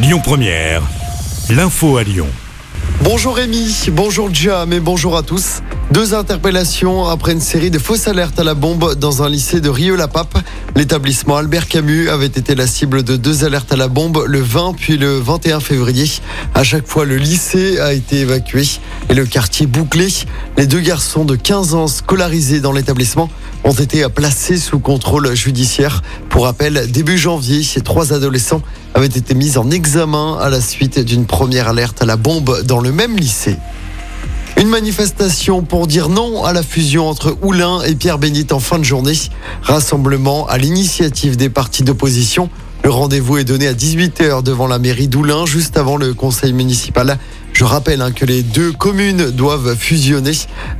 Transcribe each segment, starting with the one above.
Lyon Première, l'info à Lyon. Bonjour Rémi, bonjour Jam et bonjour à tous. Deux interpellations après une série de fausses alertes à la bombe dans un lycée de Rieux-la-Pape. L'établissement Albert Camus avait été la cible de deux alertes à la bombe le 20 puis le 21 février. À chaque fois, le lycée a été évacué et le quartier bouclé. Les deux garçons de 15 ans scolarisés dans l'établissement ont été placés sous contrôle judiciaire. Pour rappel, début janvier, ces trois adolescents avaient été mis en examen à la suite d'une première alerte à la bombe dans le même lycée. Une manifestation pour dire non à la fusion entre Oulin et Pierre Bénite en fin de journée. Rassemblement à l'initiative des partis d'opposition. Le rendez-vous est donné à 18h devant la mairie d'Oulin, juste avant le conseil municipal. Je rappelle hein, que les deux communes doivent fusionner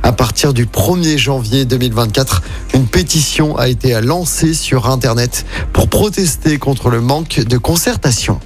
à partir du 1er janvier 2024. Une pétition a été lancée sur Internet pour protester contre le manque de concertation.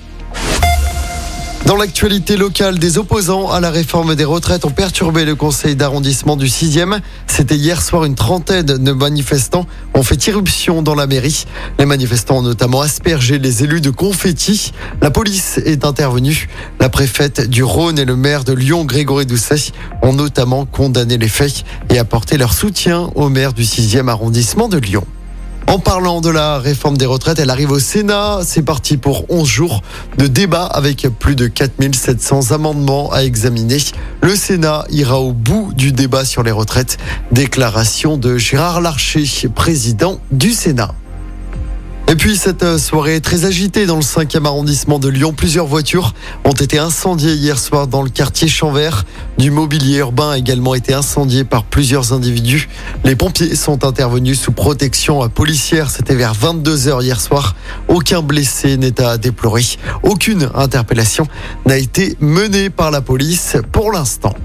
Dans l'actualité locale, des opposants à la réforme des retraites ont perturbé le conseil d'arrondissement du 6e. C'était hier soir une trentaine de manifestants ont fait irruption dans la mairie. Les manifestants ont notamment aspergé les élus de confettis. La police est intervenue. La préfète du Rhône et le maire de Lyon, Grégory Doucet, ont notamment condamné les faits et apporté leur soutien au maire du 6e arrondissement de Lyon. En parlant de la réforme des retraites, elle arrive au Sénat. C'est parti pour 11 jours de débat avec plus de 4700 amendements à examiner. Le Sénat ira au bout du débat sur les retraites. Déclaration de Gérard Larcher, président du Sénat. Et puis cette euh, soirée très agitée dans le 5e arrondissement de Lyon. Plusieurs voitures ont été incendiées hier soir dans le quartier Chanvert. Du mobilier urbain a également été incendié par plusieurs individus. Les pompiers sont intervenus sous protection policière. C'était vers 22h hier soir. Aucun blessé n'est à déplorer. Aucune interpellation n'a été menée par la police pour l'instant.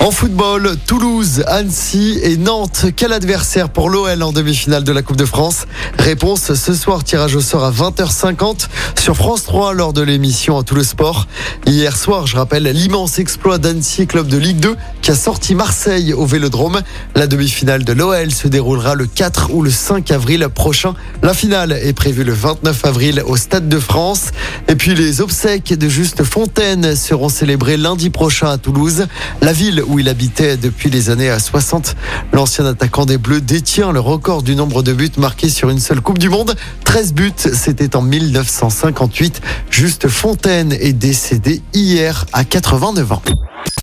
En football, Toulouse, Annecy et Nantes. Quel adversaire pour l'OL en demi-finale de la Coupe de France? Réponse ce soir, tirage au sort à 20h50 sur France 3 lors de l'émission à tout le sport. Hier soir, je rappelle l'immense exploit d'Annecy, club de Ligue 2, qui a sorti Marseille au Vélodrome. La demi-finale de l'OL se déroulera le 4 ou le 5 avril prochain. La finale est prévue le 29 avril au Stade de France. Et puis les obsèques de Juste Fontaine seront célébrées lundi prochain à Toulouse. La ville où il habitait depuis les années 60. L'ancien attaquant des Bleus détient le record du nombre de buts marqués sur une seule Coupe du Monde. 13 buts, c'était en 1958. Juste Fontaine est décédé hier à 89 ans.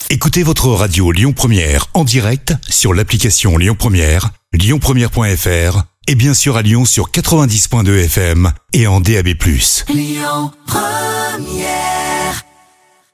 Écoutez votre radio Lyon Première en direct sur l'application Lyon Première, lyonpremière.fr et bien sûr à Lyon sur 90.2 FM et en DAB+. Lyon Première